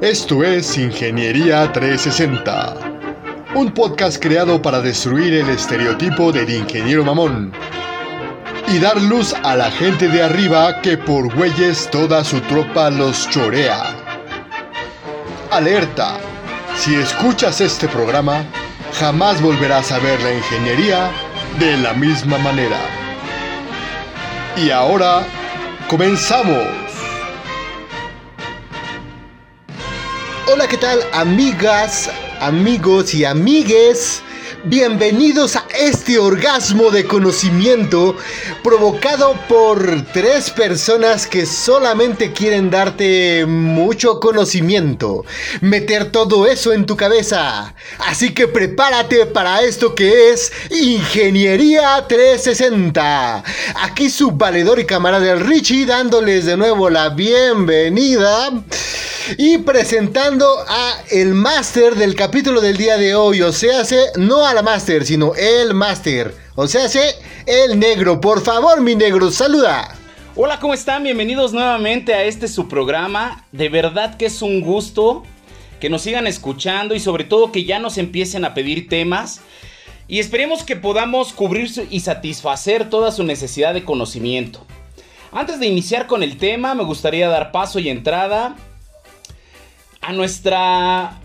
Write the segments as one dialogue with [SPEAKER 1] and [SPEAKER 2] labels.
[SPEAKER 1] Esto es Ingeniería 360, un podcast creado para destruir el estereotipo del ingeniero mamón y dar luz a la gente de arriba que por güeyes toda su tropa los chorea. Alerta, si escuchas este programa, jamás volverás a ver la ingeniería de la misma manera. Y ahora, comenzamos.
[SPEAKER 2] Hola, ¿qué tal amigas, amigos y amigues? Bienvenidos a este orgasmo de conocimiento provocado por tres personas que solamente quieren darte mucho conocimiento, meter todo eso en tu cabeza. Así que prepárate para esto que es Ingeniería 360. Aquí su valedor y camarada Richie dándoles de nuevo la bienvenida y presentando a el máster del capítulo del día de hoy, o sea, no a la máster, sino el máster, o sea, el negro. Por favor, mi negro, saluda.
[SPEAKER 3] Hola, ¿cómo están? Bienvenidos nuevamente a este su programa. De verdad que es un gusto que nos sigan escuchando y sobre todo que ya nos empiecen a pedir temas. Y esperemos que podamos cubrir y satisfacer toda su necesidad de conocimiento. Antes de iniciar con el tema, me gustaría dar paso y entrada a nuestra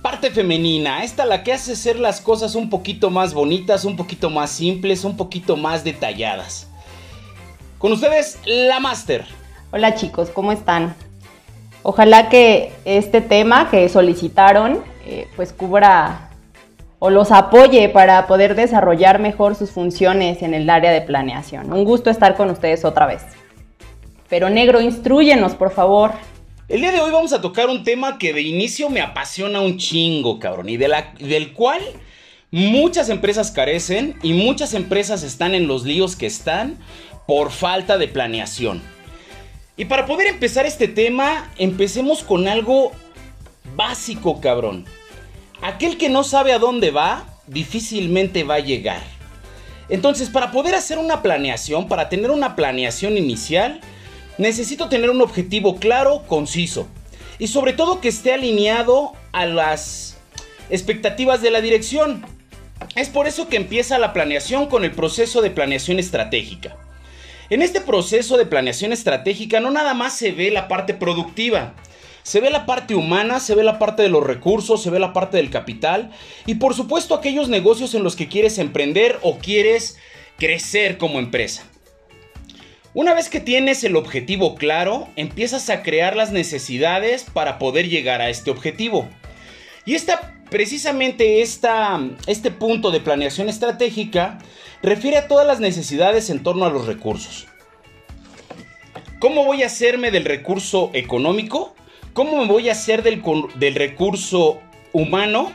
[SPEAKER 3] parte femenina, esta la que hace ser las cosas un poquito más bonitas, un poquito más simples, un poquito más detalladas. Con ustedes, la Master.
[SPEAKER 4] Hola chicos, ¿cómo están? Ojalá que este tema que solicitaron eh, pues cubra o los apoye para poder desarrollar mejor sus funciones en el área de planeación. Un gusto estar con ustedes otra vez. Pero negro, instruyenos, por favor.
[SPEAKER 3] El día de hoy vamos a tocar un tema que de inicio me apasiona un chingo, cabrón, y del cual muchas empresas carecen y muchas empresas están en los líos que están por falta de planeación. Y para poder empezar este tema, empecemos con algo básico, cabrón. Aquel que no sabe a dónde va, difícilmente va a llegar. Entonces, para poder hacer una planeación, para tener una planeación inicial, necesito tener un objetivo claro, conciso y sobre todo que esté alineado a las expectativas de la dirección. Es por eso que empieza la planeación con el proceso de planeación estratégica. En este proceso de planeación estratégica no nada más se ve la parte productiva, se ve la parte humana, se ve la parte de los recursos, se ve la parte del capital y por supuesto aquellos negocios en los que quieres emprender o quieres crecer como empresa. Una vez que tienes el objetivo claro, empiezas a crear las necesidades para poder llegar a este objetivo. Y esta, precisamente esta, este punto de planeación estratégica refiere a todas las necesidades en torno a los recursos. ¿Cómo voy a hacerme del recurso económico? ¿Cómo me voy a hacer del, del recurso humano?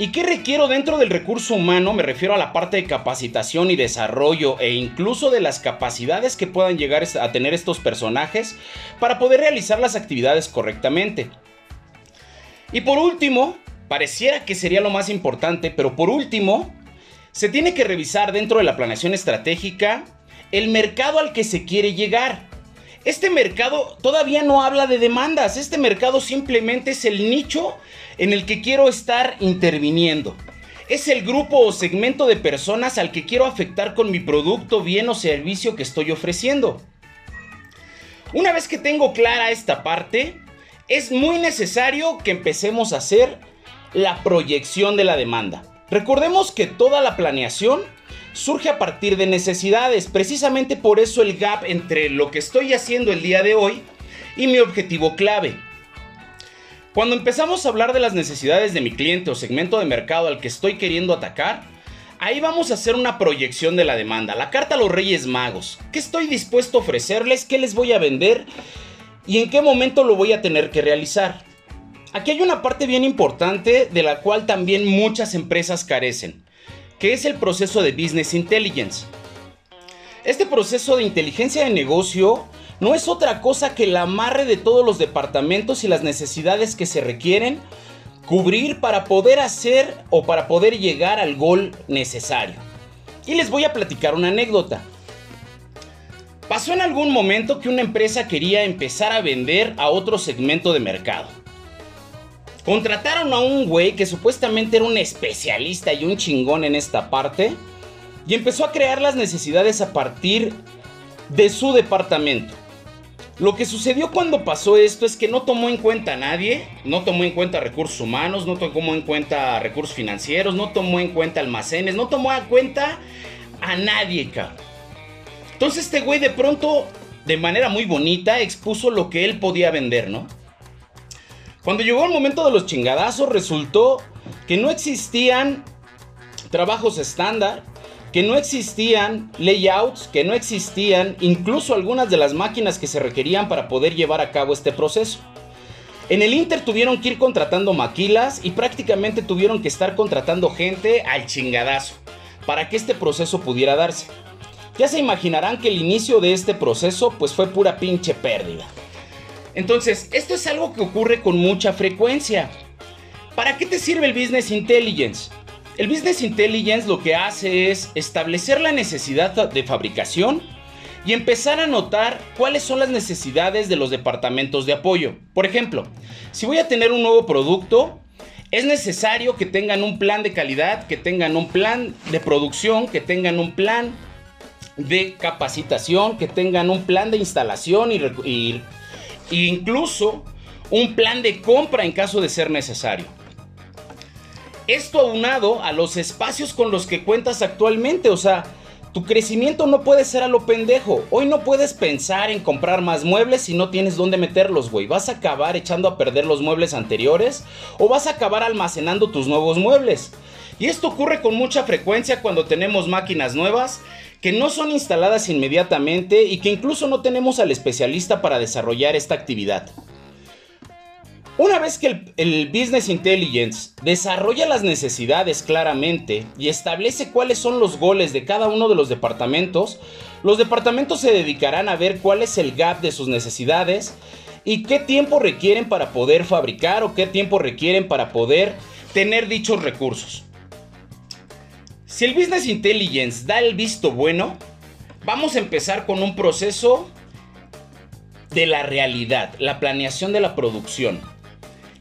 [SPEAKER 3] ¿Y qué requiero dentro del recurso humano? Me refiero a la parte de capacitación y desarrollo e incluso de las capacidades que puedan llegar a tener estos personajes para poder realizar las actividades correctamente. Y por último, pareciera que sería lo más importante, pero por último, se tiene que revisar dentro de la planeación estratégica el mercado al que se quiere llegar. Este mercado todavía no habla de demandas, este mercado simplemente es el nicho en el que quiero estar interviniendo. Es el grupo o segmento de personas al que quiero afectar con mi producto, bien o servicio que estoy ofreciendo. Una vez que tengo clara esta parte, es muy necesario que empecemos a hacer la proyección de la demanda. Recordemos que toda la planeación surge a partir de necesidades. Precisamente por eso el gap entre lo que estoy haciendo el día de hoy y mi objetivo clave. Cuando empezamos a hablar de las necesidades de mi cliente o segmento de mercado al que estoy queriendo atacar, ahí vamos a hacer una proyección de la demanda, la carta a los Reyes Magos. ¿Qué estoy dispuesto a ofrecerles? ¿Qué les voy a vender? ¿Y en qué momento lo voy a tener que realizar? Aquí hay una parte bien importante de la cual también muchas empresas carecen que es el proceso de Business Intelligence. Este proceso de inteligencia de negocio no es otra cosa que el amarre de todos los departamentos y las necesidades que se requieren cubrir para poder hacer o para poder llegar al gol necesario. Y les voy a platicar una anécdota. Pasó en algún momento que una empresa quería empezar a vender a otro segmento de mercado. Contrataron a un güey que supuestamente era un especialista y un chingón en esta parte. Y empezó a crear las necesidades a partir de su departamento. Lo que sucedió cuando pasó esto es que no tomó en cuenta a nadie, no tomó en cuenta recursos humanos, no tomó en cuenta recursos financieros, no tomó en cuenta almacenes, no tomó en cuenta a nadie, cabrón. Entonces este güey de pronto, de manera muy bonita, expuso lo que él podía vender, ¿no? Cuando llegó el momento de los chingadazos, resultó que no existían trabajos estándar, que no existían layouts, que no existían incluso algunas de las máquinas que se requerían para poder llevar a cabo este proceso. En el Inter tuvieron que ir contratando maquilas y prácticamente tuvieron que estar contratando gente al chingadazo para que este proceso pudiera darse. Ya se imaginarán que el inicio de este proceso pues fue pura pinche pérdida. Entonces, esto es algo que ocurre con mucha frecuencia. ¿Para qué te sirve el Business Intelligence? El Business Intelligence lo que hace es establecer la necesidad de fabricación y empezar a notar cuáles son las necesidades de los departamentos de apoyo. Por ejemplo, si voy a tener un nuevo producto, es necesario que tengan un plan de calidad, que tengan un plan de producción, que tengan un plan de capacitación, que tengan un plan de instalación y, incluso un plan de compra en caso de ser necesario. Esto aunado a los espacios con los que cuentas actualmente, o sea, tu crecimiento no puede ser a lo pendejo. Hoy no puedes pensar en comprar más muebles si no tienes dónde meterlos, güey. Vas a acabar echando a perder los muebles anteriores o vas a acabar almacenando tus nuevos muebles. Y esto ocurre con mucha frecuencia cuando tenemos máquinas nuevas que no son instaladas inmediatamente y que incluso no tenemos al especialista para desarrollar esta actividad. Una vez que el, Business Intelligence desarrolla las necesidades claramente y establece cuáles son los goles de cada uno de los departamentos, los departamentos se dedicarán a ver cuál es el gap de sus necesidades y qué tiempo requieren para poder fabricar o qué tiempo requieren para poder tener dichos recursos. Si el Business Intelligence da el visto bueno, vamos a empezar con un proceso de la realidad, la planeación de la producción.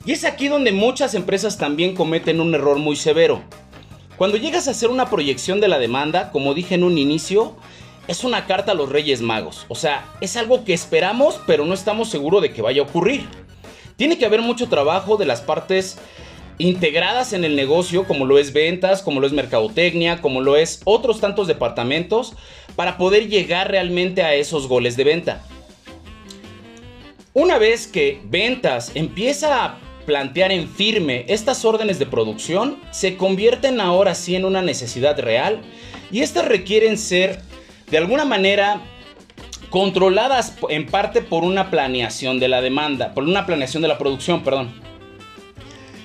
[SPEAKER 3] Y es aquí donde muchas empresas también cometen un error muy severo. Cuando llegas a hacer una proyección de la demanda, como dije en un inicio, es una carta a los Reyes Magos. O sea, es algo que esperamos, pero no estamos seguros de que vaya a ocurrir. Tiene que haber mucho trabajo de las partes integradas en el negocio, como lo es ventas, como lo es mercadotecnia, como lo es otros tantos departamentos, para poder llegar realmente a esos goles de venta. Una vez que ventas empieza a plantear en firme estas órdenes de producción, se convierten ahora sí en una necesidad real y estas requieren ser de alguna manera controladas en parte por una planeación de la demanda, por una planeación de la producción, perdón.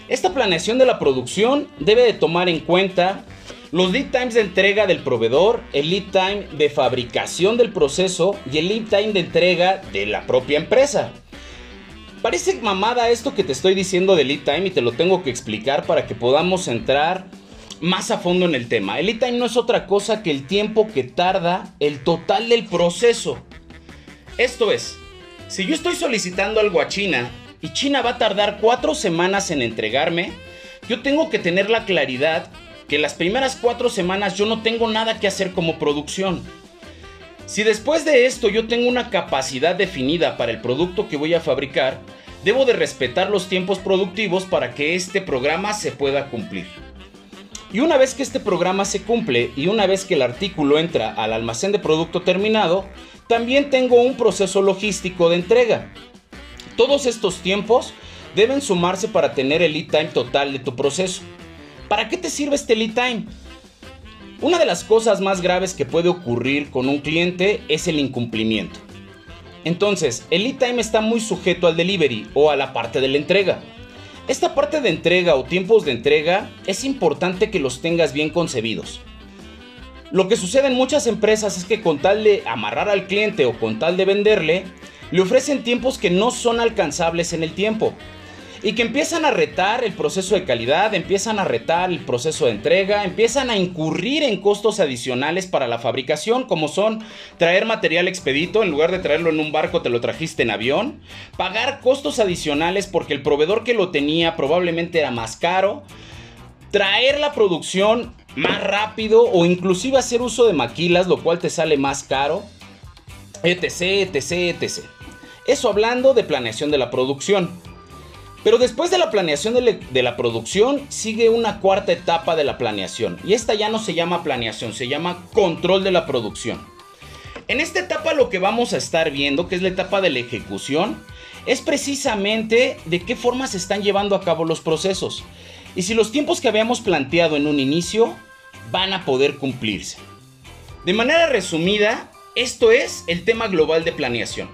[SPEAKER 3] Esta planeación de la producción debe de tomar en cuenta los lead times de entrega del proveedor, el lead time de fabricación del proceso y el lead time de entrega de la propia empresa. Parece mamada esto que te estoy diciendo de lead time y te lo tengo que explicar para que podamos entrar más a fondo en el tema. El lead time no es otra cosa que el tiempo que tarda el total del proceso. Esto es, si yo estoy solicitando algo a China y China va a tardar cuatro semanas en entregarme, yo tengo que tener la claridad que las primeras cuatro semanas yo no tengo nada que hacer como producción. Si después de esto yo tengo una capacidad definida para el producto que voy a fabricar, debo de respetar los tiempos productivos para que este programa se pueda cumplir. Y una vez que este programa se cumple y una vez que el artículo entra al almacén de producto terminado, también tengo un proceso logístico de entrega. Todos estos tiempos deben sumarse para tener el lead time total de tu proceso. ¿Para qué te sirve este lead time? Una de las cosas más graves que puede ocurrir con un cliente es el incumplimiento. Entonces, el lead time está muy sujeto al delivery o a la parte de la entrega. Esta parte de entrega o tiempos de entrega es importante que los tengas bien concebidos. Lo que sucede en muchas empresas es que con tal de amarrar al cliente o con tal de venderle, le ofrecen tiempos que no son alcanzables en el tiempo. Y que empiezan a retar el proceso de calidad, empiezan a retar el proceso de entrega, empiezan a incurrir en costos adicionales para la fabricación, como son traer material expedito, en lugar de traerlo en un barco te lo trajiste en avión, pagar costos adicionales porque el proveedor que lo tenía probablemente era más caro, traer la producción más rápido o inclusive hacer uso de maquilas, lo cual te sale más caro, etc, etc, etc. Eso hablando de planeación de la producción. Pero después de la planeación de, la producción sigue una cuarta etapa de la planeación. Y esta ya no se llama planeación, se llama control de la producción. En esta etapa lo que vamos a estar viendo, que es la etapa de la ejecución, es precisamente de qué forma se están llevando a cabo los procesos. Y si los tiempos que habíamos planteado en un inicio van a poder cumplirse. De manera resumida, esto es el tema global de planeación.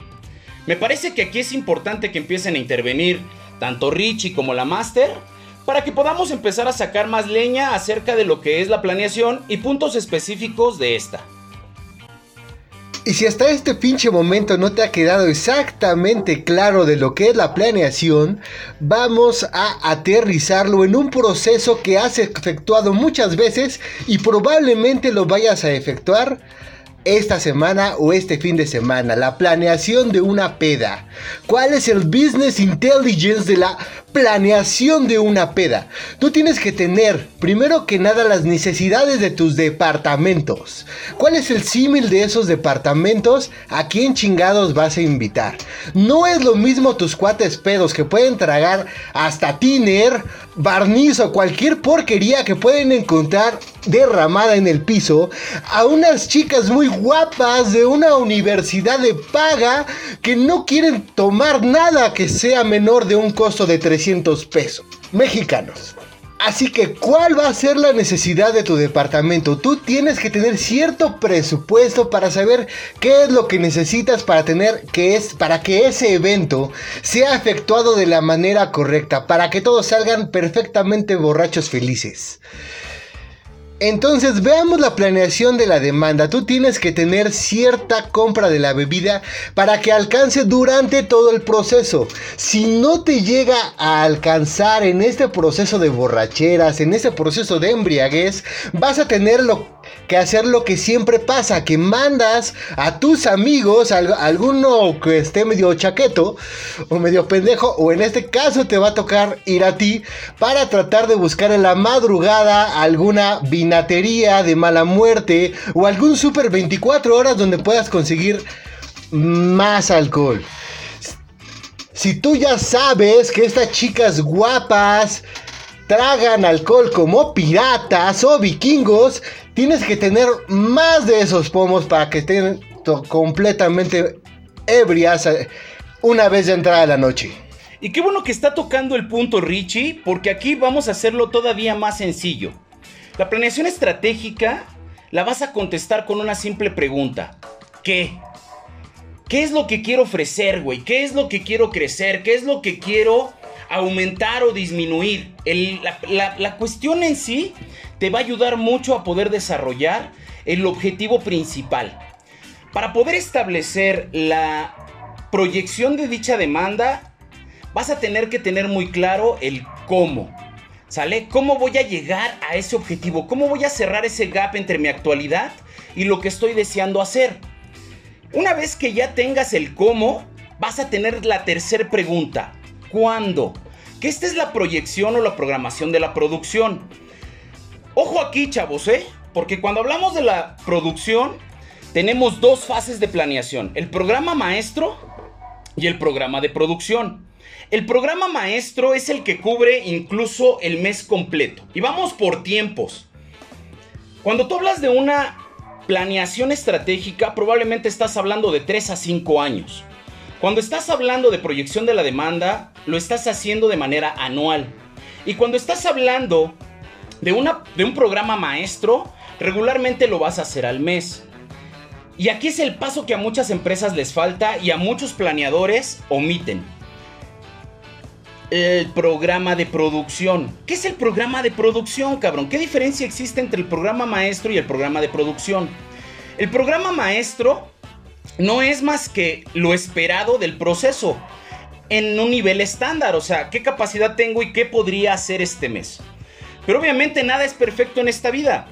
[SPEAKER 3] Me parece que aquí es importante que empiecen a intervenir tanto Richie como la Master, para que podamos empezar a sacar más leña acerca de lo que es la planeación y puntos específicos de esta.
[SPEAKER 2] Y si hasta este pinche momento no te ha quedado exactamente claro de lo que es la planeación, vamos a aterrizarlo en un proceso que has efectuado muchas veces y probablemente lo vayas a efectuar esta semana o este fin de semana. La planeación de una peda. ¿Cuál es el business intelligence de la planeación de una peda? Tú tienes que tener, primero que nada, las necesidades de tus departamentos. ¿Cuál es el símil de esos departamentos? ¿A quién chingados vas a invitar? No es lo mismo tus cuates pedos que pueden tragar hasta tiner, barniz o cualquier porquería que pueden encontrar derramada en el piso a unas chicas muy guapas de una universidad de paga que no quieren tomar nada que sea menor de un costo de 300 pesos mexicanos. Así que, ¿cuál va a ser la necesidad de tu departamento? Tú tienes que tener cierto presupuesto para saber qué es lo que necesitas para tener que es para que ese evento sea efectuado de la manera correcta, para que todos salgan perfectamente borrachos felices. Entonces veamos la planeación de la demanda. Tú tienes que tener cierta compra de la bebida para que alcance durante todo el proceso. Si no te llega a alcanzar en este proceso de borracheras, en este proceso de embriaguez, vas a tener lo que hacer lo que siempre pasa, que mandas a tus amigos, a alguno que esté medio chaqueto o medio pendejo, o en este caso te va a tocar ir a ti para tratar de buscar en la madrugada alguna vinatería de mala muerte o algún super 24 horas donde puedas conseguir más alcohol. Si tú ya sabes que estas chicas guapas tragan alcohol como piratas o vikingos, tienes que tener más de esos pomos para que estén completamente ebrias eh, una vez de entrada la noche.
[SPEAKER 3] Y qué bueno que está tocando el punto Richie, porque aquí vamos a hacerlo todavía más sencillo. La planeación estratégica la vas a contestar con una simple pregunta. ¿Qué? ¿Qué es lo que quiero ofrecer, güey? ¿Qué es lo que quiero crecer? ¿Qué es lo que quiero aumentar o disminuir. la, cuestión en sí te va a ayudar mucho a poder desarrollar el objetivo principal. Para poder establecer la proyección de dicha demanda, vas a tener que tener muy claro el cómo. ¿Sale? ¿Cómo voy a llegar a ese objetivo? ¿Cómo voy a cerrar ese gap entre mi actualidad y lo que estoy deseando hacer? Una vez que ya tengas el cómo, vas a tener la tercera pregunta cuándo. Que esta es la proyección o la programación de la producción. Ojo aquí, chavos, ¿eh? Porque cuando hablamos de la producción, tenemos dos fases de planeación. El programa maestro y el programa de producción. El programa maestro es el que cubre incluso el mes completo. Y vamos por tiempos. Cuando tú hablas de una planeación estratégica, probablemente estás hablando de 3 a 5 años. Cuando estás hablando de proyección de la demanda, lo estás haciendo de manera anual. Y cuando estás hablando de, una, de un programa maestro, regularmente lo vas a hacer al mes. Y aquí es el paso que a muchas empresas les falta y a muchos planeadores omiten. El programa de producción. ¿Qué es el programa de producción, cabrón? ¿Qué diferencia existe entre el programa maestro y el programa de producción? El programa maestro no es más que lo esperado del proceso. en un nivel estándar, o sea, qué capacidad tengo y qué podría hacer este mes. Pero obviamente nada es perfecto en esta vida.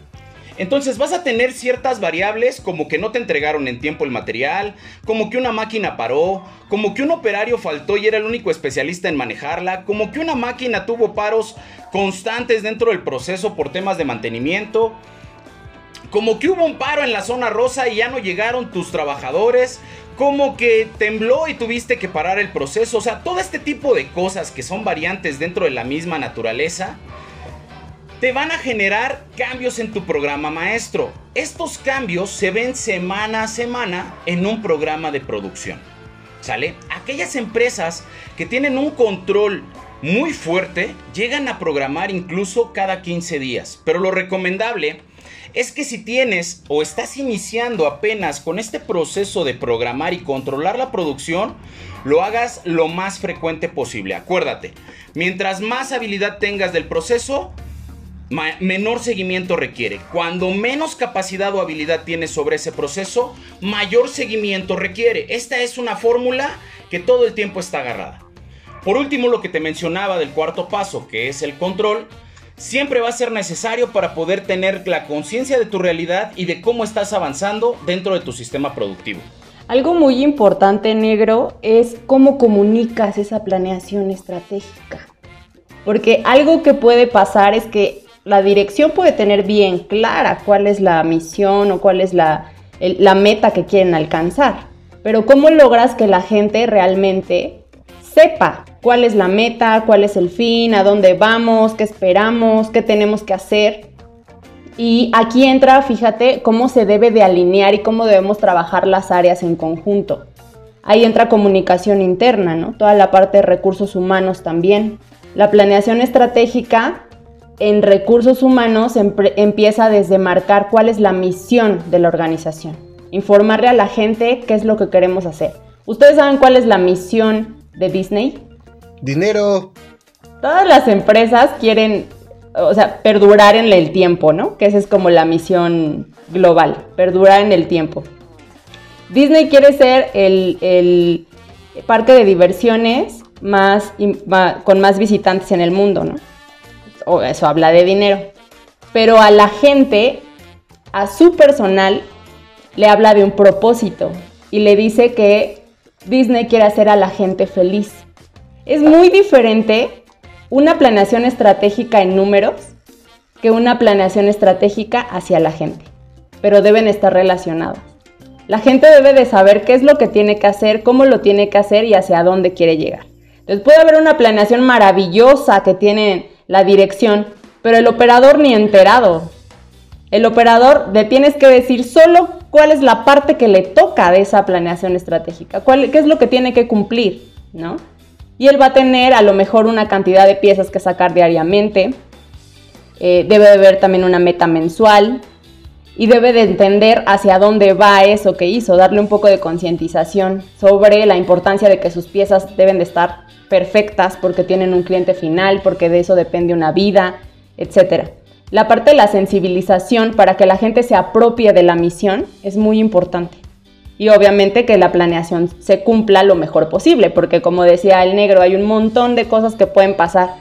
[SPEAKER 3] Entonces vas a tener ciertas variables como que no te entregaron en tiempo el material, como que una máquina paró, como que un operario faltó y era el único especialista en manejarla, como que una máquina tuvo paros constantes dentro del proceso por temas de mantenimiento, como que hubo un paro en la zona rosa y ya no llegaron tus trabajadores, como que tembló y tuviste que parar el proceso, o sea, todo este tipo de cosas que son variantes dentro de la misma naturaleza te van a generar cambios en tu programa maestro. Estos cambios se ven semana a semana en un programa de producción. ¿Sale? Aquellas empresas que tienen un control muy fuerte llegan a programar incluso cada 15 días. Pero lo recomendable es que si tienes o estás iniciando apenas con este proceso de programar y controlar la producción, lo hagas lo más frecuente posible. Acuérdate, mientras más habilidad tengas del proceso, menor seguimiento requiere. Cuando menos capacidad o habilidad tienes sobre ese proceso, mayor seguimiento requiere. Esta es una fórmula que todo el tiempo está agarrada. Por último, lo que te mencionaba del cuarto paso, que es el control, siempre va a ser necesario para poder tener la conciencia de tu realidad y de cómo estás avanzando dentro de tu sistema productivo.
[SPEAKER 4] Algo muy importante, negro, es cómo comunicas esa planeación estratégica. Porque algo que puede pasar es que la dirección puede tener bien clara cuál es la misión o cuál es la, meta que quieren alcanzar. Pero ¿cómo logras que la gente realmente sepa cuál es la meta, cuál es el fin, a dónde vamos, qué esperamos, qué tenemos que hacer? Y aquí entra, fíjate, cómo se debe de alinear y cómo debemos trabajar las áreas en conjunto. Ahí entra comunicación interna, ¿no? Toda la parte de recursos humanos también. La planeación estratégica en recursos humanos empieza desde marcar cuál es la misión de la organización, informarle a la gente qué es lo que queremos hacer. ¿Ustedes saben cuál es la misión de Disney?
[SPEAKER 2] Dinero.
[SPEAKER 4] Todas las empresas quieren, o sea, perdurar en el tiempo, ¿no? Que esa es como la misión global, perdurar en el tiempo. Disney quiere ser el, parque de diversiones más, con más visitantes en el mundo, ¿no? eso habla de dinero. Pero a la gente, a su personal, le habla de un propósito y le dice que Disney quiere hacer a la gente feliz. Es muy diferente una planeación estratégica en números que una planeación estratégica hacia la gente, pero deben estar relacionados. La gente debe de saber qué es lo que tiene que hacer, cómo lo tiene que hacer y hacia dónde quiere llegar. Entonces puede haber una planeación maravillosa que tienen la dirección, pero el operador ni enterado. El operador le tienes que decir solo cuál es la parte que le toca de esa planeación estratégica, cuál, qué es lo que tiene que cumplir, ¿no? Y él va a tener a lo mejor una cantidad de piezas que sacar diariamente, eh, debe de haber también una meta mensual y debe de entender hacia dónde va eso que hizo, darle un poco de concientización sobre la importancia de que sus piezas deben de estar perfectas porque tienen un cliente final, porque de eso depende una vida, etc. La parte de la sensibilización para que la gente se apropie de la misión es muy importante. Y obviamente que la planeación se cumpla lo mejor posible, porque como decía el negro, hay un montón de cosas que pueden pasar.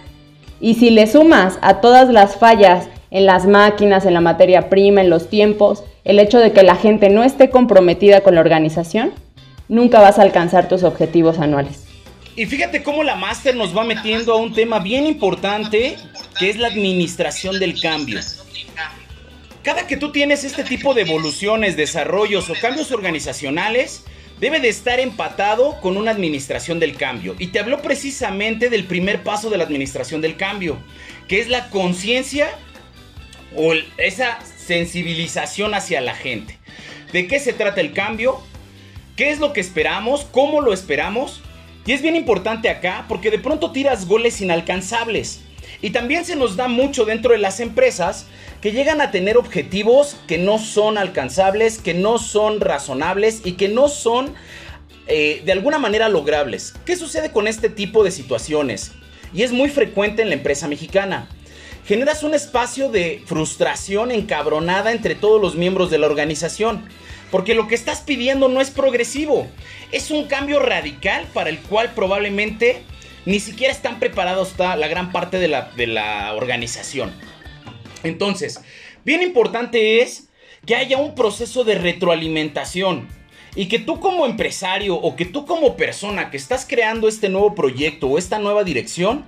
[SPEAKER 4] Y si le sumas a todas las fallas en las máquinas, en la materia prima, en los tiempos, el hecho de que la gente no esté comprometida con la organización, nunca vas a alcanzar tus objetivos anuales.
[SPEAKER 3] Y fíjate cómo la máster nos va metiendo a un tema bien importante, que es la administración del cambio. Cada que tú tienes este tipo de evoluciones, desarrollos o cambios organizacionales, debe de estar empatado con una administración del cambio. Y te habló precisamente del primer paso de la administración del cambio, que es la conciencia o esa sensibilización hacia la gente. ¿De qué se trata el cambio? ¿Qué es lo que esperamos? ¿Cómo lo esperamos? Y es bien importante acá porque de pronto tiras goles inalcanzables. Y también se nos da mucho dentro de las empresas que llegan a tener objetivos que no son alcanzables, que no son razonables y que no son eh, de alguna manera logrables. ¿Qué sucede con este tipo de situaciones? Y es muy frecuente en la empresa mexicana. Generas un espacio de frustración encabronada entre todos los miembros de la organización. Porque lo que estás pidiendo no es progresivo. Es un cambio radical para el cual probablemente ni siquiera están preparados la gran parte de la, de la organización. Entonces, bien importante es que haya un proceso de retroalimentación. Y que tú como empresario o que tú como persona que estás creando este nuevo proyecto o esta nueva dirección,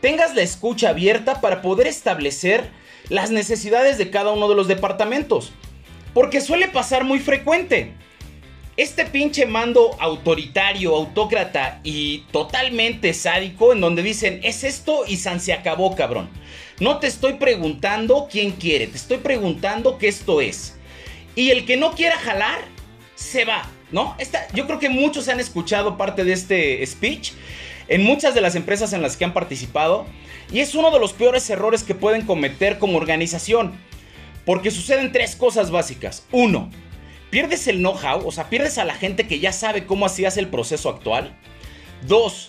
[SPEAKER 3] tengas la escucha abierta para poder establecer las necesidades de cada uno de los departamentos. Porque suele pasar muy frecuente. Este pinche mando autoritario, autócrata y totalmente sádico en donde dicen, es esto y San se acabó, cabrón. No te estoy preguntando quién quiere, te estoy preguntando qué esto es. Y el que no quiera jalar, se va, ¿no? Esta, yo creo que muchos han escuchado parte de este speech en muchas de las empresas en las que han participado y es uno de los peores errores que pueden cometer como organización. Porque suceden tres cosas básicas. Uno, pierdes el know-how, o sea, pierdes a la gente que ya sabe cómo hacías el proceso actual. Dos,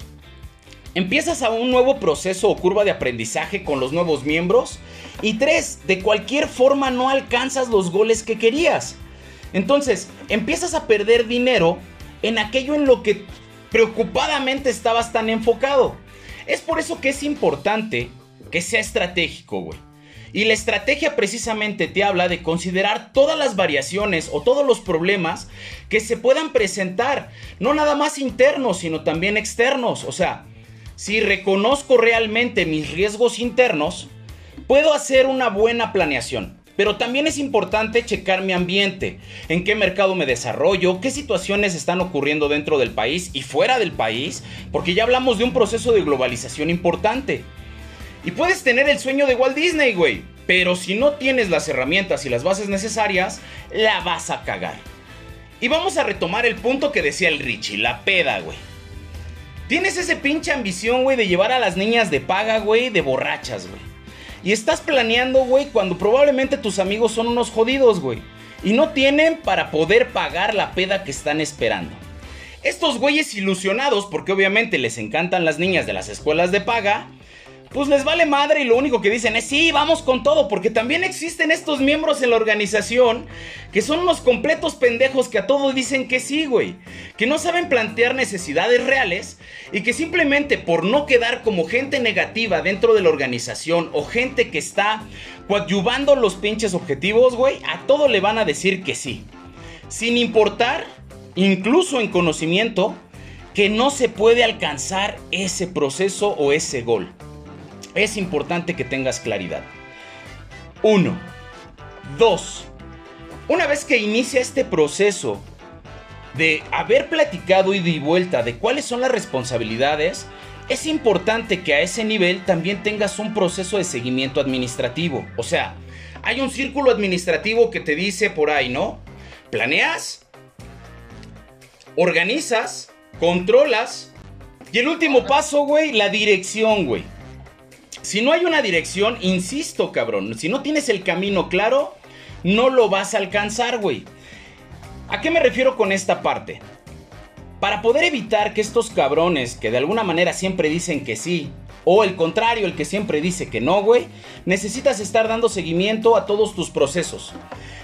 [SPEAKER 3] empiezas a un nuevo proceso o curva de aprendizaje con los nuevos miembros. Y tres, de cualquier forma no alcanzas los goles que querías. Entonces, empiezas a perder dinero en aquello en lo que preocupadamente estabas tan enfocado. Es por eso que es importante que sea estratégico, güey. Y la estrategia precisamente te habla de considerar todas las variaciones o todos los problemas que se puedan presentar, no nada más internos, sino también externos. O sea, si reconozco realmente mis riesgos internos, puedo hacer una buena planeación. Pero también es importante checar mi ambiente, en qué mercado me desarrollo, qué situaciones están ocurriendo dentro del país y fuera del país, porque ya hablamos de un proceso de globalización importante. Y puedes tener el sueño de Walt Disney, güey, pero si no tienes las herramientas y las bases necesarias, la vas a cagar. Y vamos a retomar el punto que decía el Richie, la peda, güey. Tienes ese pinche ambición, güey, de llevar a las niñas de paga, güey, de borrachas, güey. Y estás planeando, güey, cuando probablemente tus amigos son unos jodidos, güey. Y no tienen para poder pagar la peda que están esperando. Estos güeyes ilusionados, porque obviamente les encantan las niñas de las escuelas de paga, pues les vale madre y lo único que dicen es sí, vamos con todo, porque también existen estos miembros en la organización que son unos completos pendejos que a todos dicen que sí, güey, que no saben plantear necesidades reales y que simplemente por no quedar como gente negativa dentro de la organización o gente que está coadyuvando los pinches objetivos, güey, a todo le van a decir que sí, sin importar, incluso en conocimiento, que no se puede alcanzar ese proceso o ese gol es importante que tengas claridad. Uno. Dos. Una vez que inicia este proceso de haber platicado y de vuelta de cuáles son las responsabilidades, es importante que a ese nivel también tengas un proceso de seguimiento administrativo. O sea, hay un círculo administrativo que te dice por ahí, ¿no? Planeas, organizas, controlas. Y el último paso, güey, la dirección, güey. Si no hay una dirección, insisto, cabrón, si no tienes el camino claro, no lo vas a alcanzar, güey. ¿A qué me refiero con esta parte? Para poder evitar que estos cabrones que de alguna manera siempre dicen que sí, o el contrario, el que siempre dice que no, güey, necesitas estar dando seguimiento a todos tus procesos.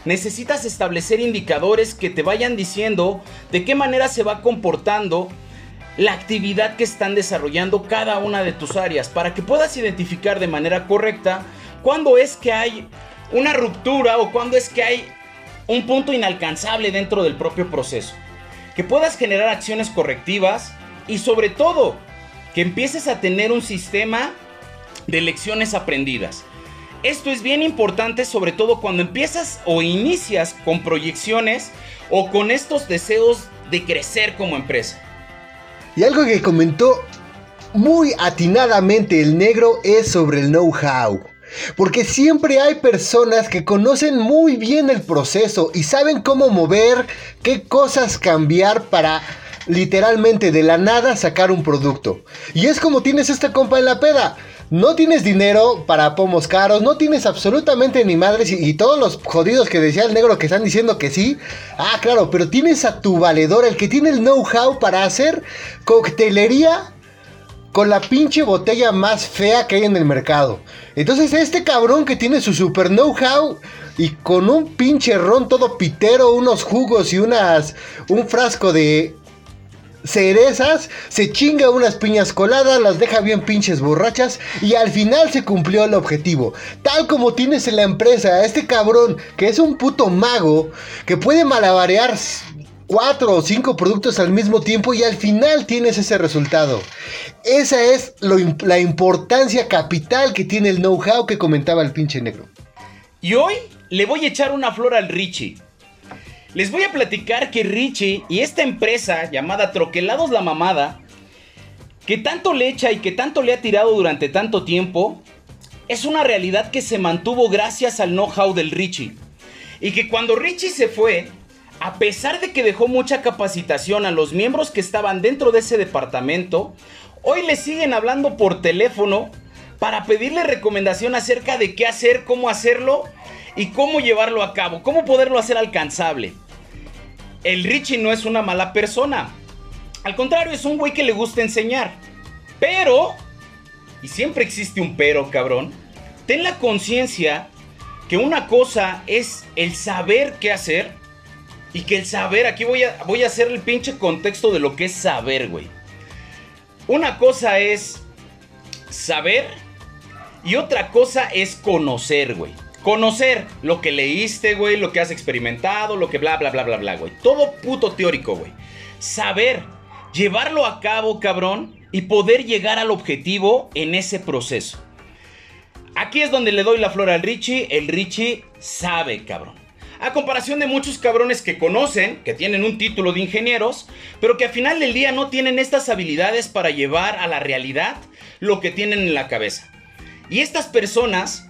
[SPEAKER 3] Necesitas establecer indicadores que te vayan diciendo de qué manera se va comportando la actividad que están desarrollando cada una de tus áreas para que puedas identificar de manera correcta cuándo es que hay una ruptura o cuándo es que hay un punto inalcanzable dentro del propio proceso. Que puedas generar acciones correctivas y sobre todo que empieces a tener un sistema de lecciones aprendidas. Esto es bien importante sobre todo cuando empiezas o inicias con proyecciones o con estos deseos de crecer como empresa.
[SPEAKER 2] Y algo que comentó muy atinadamente el negro es sobre el know-how. Porque siempre hay personas que conocen muy bien el proceso y saben cómo mover, qué cosas cambiar para literalmente de la nada sacar un producto. Y es como tienes esta compa en la peda no tienes dinero para pomos caros, no tienes absolutamente ni madres y, todos los jodidos que decía el negro que están diciendo que sí. Ah, claro, pero tienes a tu valedor, el que tiene el know-how para hacer coctelería con la pinche botella más fea que hay en el mercado. Entonces este cabrón que tiene su super know-how y con un pinche ron todo pitero, unos jugos y unas un frasco de cerezas, se chinga unas piñas coladas, las deja bien pinches borrachas y al final se cumplió el objetivo. Tal como tienes en la empresa, este cabrón que es un puto mago que puede malabarear cuatro o cinco productos al mismo tiempo y al final tienes ese resultado. Esa es la importancia capital que tiene el know-how que comentaba el pinche negro.
[SPEAKER 3] Y hoy le voy a echar una flor al Richie. Les voy a platicar que Richie y esta empresa llamada Troquelados La Mamada, que tanto le echa y que tanto le ha tirado durante tanto tiempo, es una realidad que se mantuvo gracias al know-how del Richie. Y que cuando Richie se fue, a pesar de que dejó mucha capacitación a los miembros que estaban dentro de ese departamento, hoy le siguen hablando por teléfono para pedirle recomendación acerca de qué hacer, cómo hacerlo y cómo llevarlo a cabo, cómo poderlo hacer alcanzable el Richie no es una mala persona. Al contrario, es un güey que le gusta enseñar. Pero, y siempre existe un pero, cabrón, ten la conciencia que una cosa es el saber qué hacer y que el saber, aquí voy a, voy a hacer el pinche contexto de lo que es saber, güey. Una cosa es saber y otra cosa es conocer, güey. Conocer lo que leíste, güey, lo que has experimentado, lo que bla, bla, bla, bla, bla, güey. Todo puto teórico, güey. Saber, llevarlo a cabo, cabrón, y poder llegar al objetivo en ese proceso. Aquí es donde le doy la flor al Richie. El Richie sabe, cabrón. A comparación de muchos cabrones que conocen, que tienen un título de ingenieros, pero que al final del día no tienen estas habilidades para llevar a la realidad lo que tienen en la cabeza. Y estas personas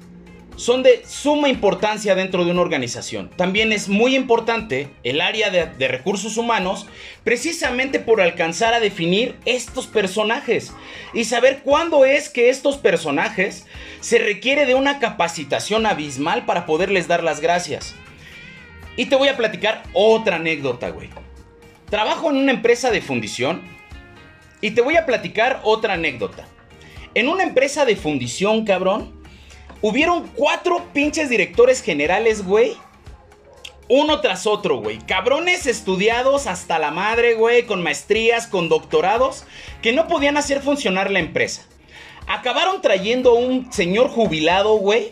[SPEAKER 3] son de suma importancia dentro de una organización. También es muy importante el área de, recursos humanos precisamente por alcanzar a definir estos personajes y saber cuándo es que estos personajes se requiere de una capacitación abismal para poderles dar las gracias. Y te voy a platicar otra anécdota, güey. Trabajo en una empresa de fundición y te voy a platicar otra anécdota. En una empresa de fundición, cabrón, Hubieron cuatro pinches directores generales, güey. Uno tras otro, güey. Cabrones estudiados hasta la madre, güey. Con maestrías, con doctorados. Que no podían hacer funcionar la empresa. Acabaron trayendo un señor jubilado, güey.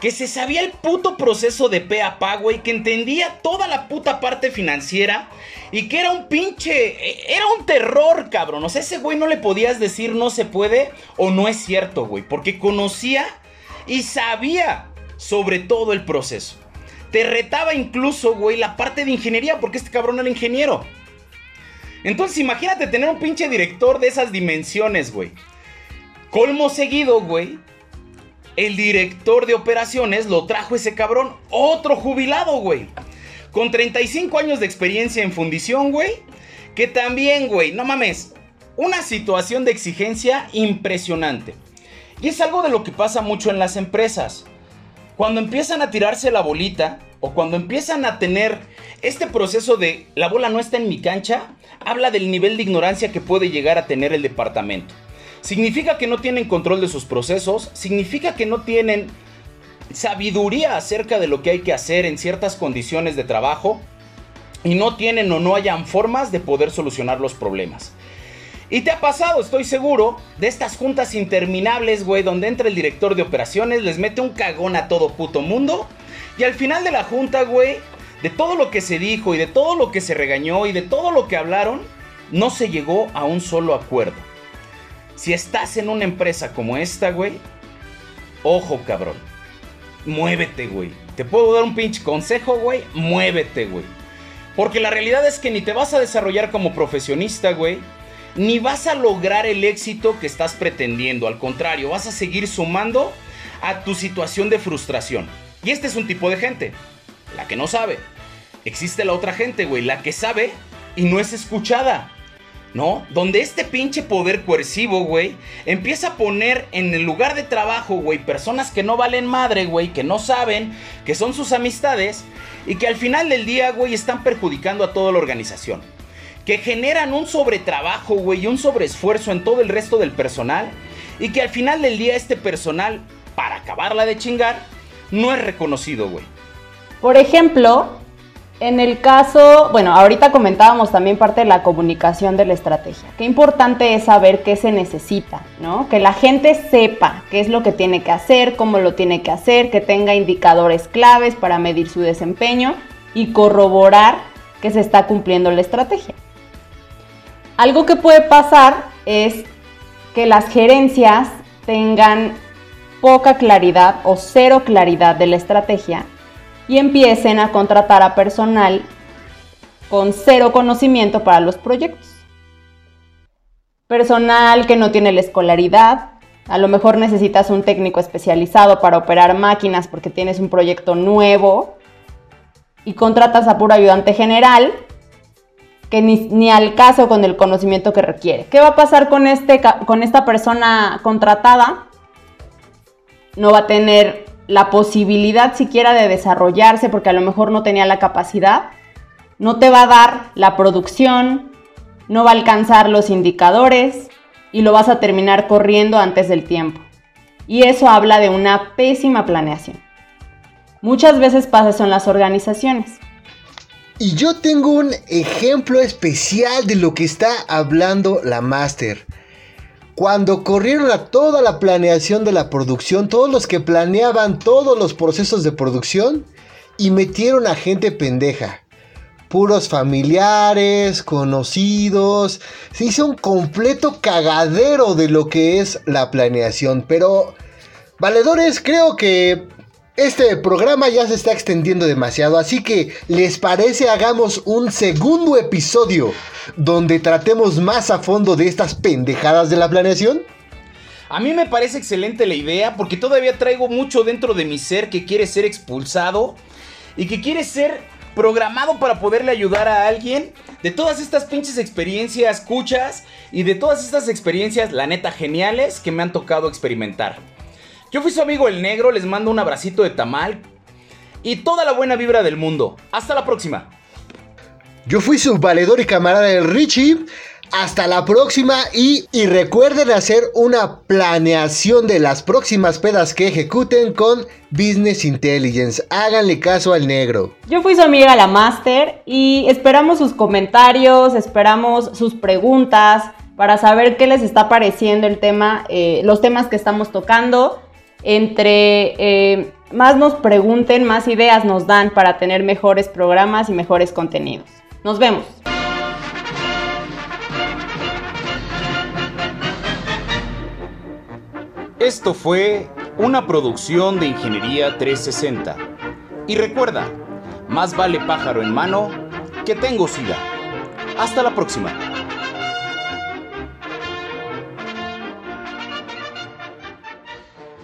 [SPEAKER 3] Que se sabía el puto proceso de pe a pa, güey. Que entendía toda la puta parte financiera. Y que era un pinche. E, era un terror, cabrón. O sea, ese güey no le podías decir no se puede o no es cierto, güey. Porque conocía y sabía sobre todo el proceso. Te retaba incluso, güey, la parte de ingeniería, porque este cabrón era ingeniero. Entonces imagínate tener un pinche director de esas dimensiones, güey. Colmo seguido, güey. El director de operaciones lo trajo ese cabrón, otro jubilado, güey. Con 35 años de experiencia en fundición, güey. Que también, güey, no mames. Una situación de exigencia impresionante. Y es algo de lo que pasa mucho en las empresas. Cuando empiezan a tirarse la bolita o cuando empiezan a tener este proceso de la bola no está en mi cancha, habla del nivel de ignorancia que puede llegar a tener el departamento. Significa que no tienen control de sus procesos, significa que no tienen sabiduría acerca de lo que hay que hacer en ciertas condiciones de trabajo y no tienen o no hayan formas de poder solucionar los problemas. Y te ha pasado, estoy seguro, de estas juntas interminables, güey, donde entra el director de operaciones, les mete un cagón a todo puto mundo. Y al final de la junta, güey, de todo lo que se dijo y de todo lo que se regañó y de todo lo que hablaron, no se llegó a un solo acuerdo. Si estás en una empresa como esta, güey, ojo, cabrón. Muévete, güey. Te puedo dar un pinche consejo, güey. Muévete, güey. Porque la realidad es que ni te vas a desarrollar como profesionista, güey ni vas a lograr el éxito que estás pretendiendo. Al contrario, vas a seguir sumando a tu situación de frustración. Y este es un tipo de gente, la que no sabe. Existe la otra gente, güey, la que sabe y no es escuchada. ¿No? Donde este pinche poder coercivo, güey, empieza a poner en el lugar de trabajo, güey, personas que no valen madre, güey, que no saben, que son sus amistades y que al final del día, güey, están perjudicando a toda la organización. Que generan un sobretrabajo, güey, y un sobreesfuerzo en todo el resto del personal, y que al final del día este personal, para acabarla de chingar, no es reconocido, güey.
[SPEAKER 4] Por ejemplo, en el caso, bueno, ahorita comentábamos también parte de la comunicación de la estrategia. Qué importante es saber qué se necesita, ¿no? Que la gente sepa qué es lo que tiene que hacer, cómo lo tiene que hacer, que tenga indicadores claves para medir su desempeño y corroborar que se está cumpliendo la estrategia. Algo que puede pasar es que las gerencias tengan poca claridad o cero claridad de la estrategia y empiecen a contratar a personal con cero conocimiento para los proyectos. Personal que no tiene la escolaridad, a lo mejor necesitas un técnico especializado para operar máquinas porque tienes un proyecto nuevo y contratas a puro ayudante general que ni, al caso con el conocimiento que requiere. ¿Qué va a pasar con, este, con esta persona contratada? No va a tener la posibilidad siquiera de desarrollarse porque a lo mejor no tenía la capacidad, no te va a dar la producción, no va a alcanzar los indicadores y lo vas a terminar corriendo antes del tiempo. Y eso habla de una pésima planeación. Muchas veces pasa eso en las organizaciones.
[SPEAKER 2] Y yo tengo un ejemplo especial de lo que está hablando la Master. Cuando corrieron a toda la planeación de la producción, todos los que planeaban todos los procesos de producción y metieron a gente pendeja. Puros familiares, conocidos. Se hizo un completo cagadero de lo que es la planeación. Pero, valedores, creo que este programa ya se está extendiendo demasiado, así que ¿les parece hagamos un segundo episodio donde tratemos más a fondo de estas pendejadas de la planeación?
[SPEAKER 3] A mí me parece excelente la idea porque todavía traigo mucho dentro de mi ser que quiere ser expulsado y que quiere ser programado para poderle ayudar a alguien de todas estas pinches experiencias, escuchas y de todas estas experiencias, la neta, geniales que me han tocado experimentar. Yo fui su amigo el negro, les mando un abracito de tamal y toda la buena vibra del mundo. Hasta la próxima.
[SPEAKER 2] Yo fui su valedor y camarada el Richie. Hasta la próxima y, y, recuerden hacer una planeación de las próximas pedas que ejecuten con Business Intelligence. Háganle caso al negro.
[SPEAKER 4] Yo fui su amiga la Master y esperamos sus comentarios, esperamos sus preguntas para saber qué les está pareciendo el tema, eh, los temas que estamos tocando entre eh, más nos pregunten, más ideas nos dan para tener mejores programas y mejores contenidos. Nos vemos.
[SPEAKER 3] Esto fue una producción de Ingeniería 360. Y recuerda, más vale pájaro en mano que tengo sida. Hasta la próxima.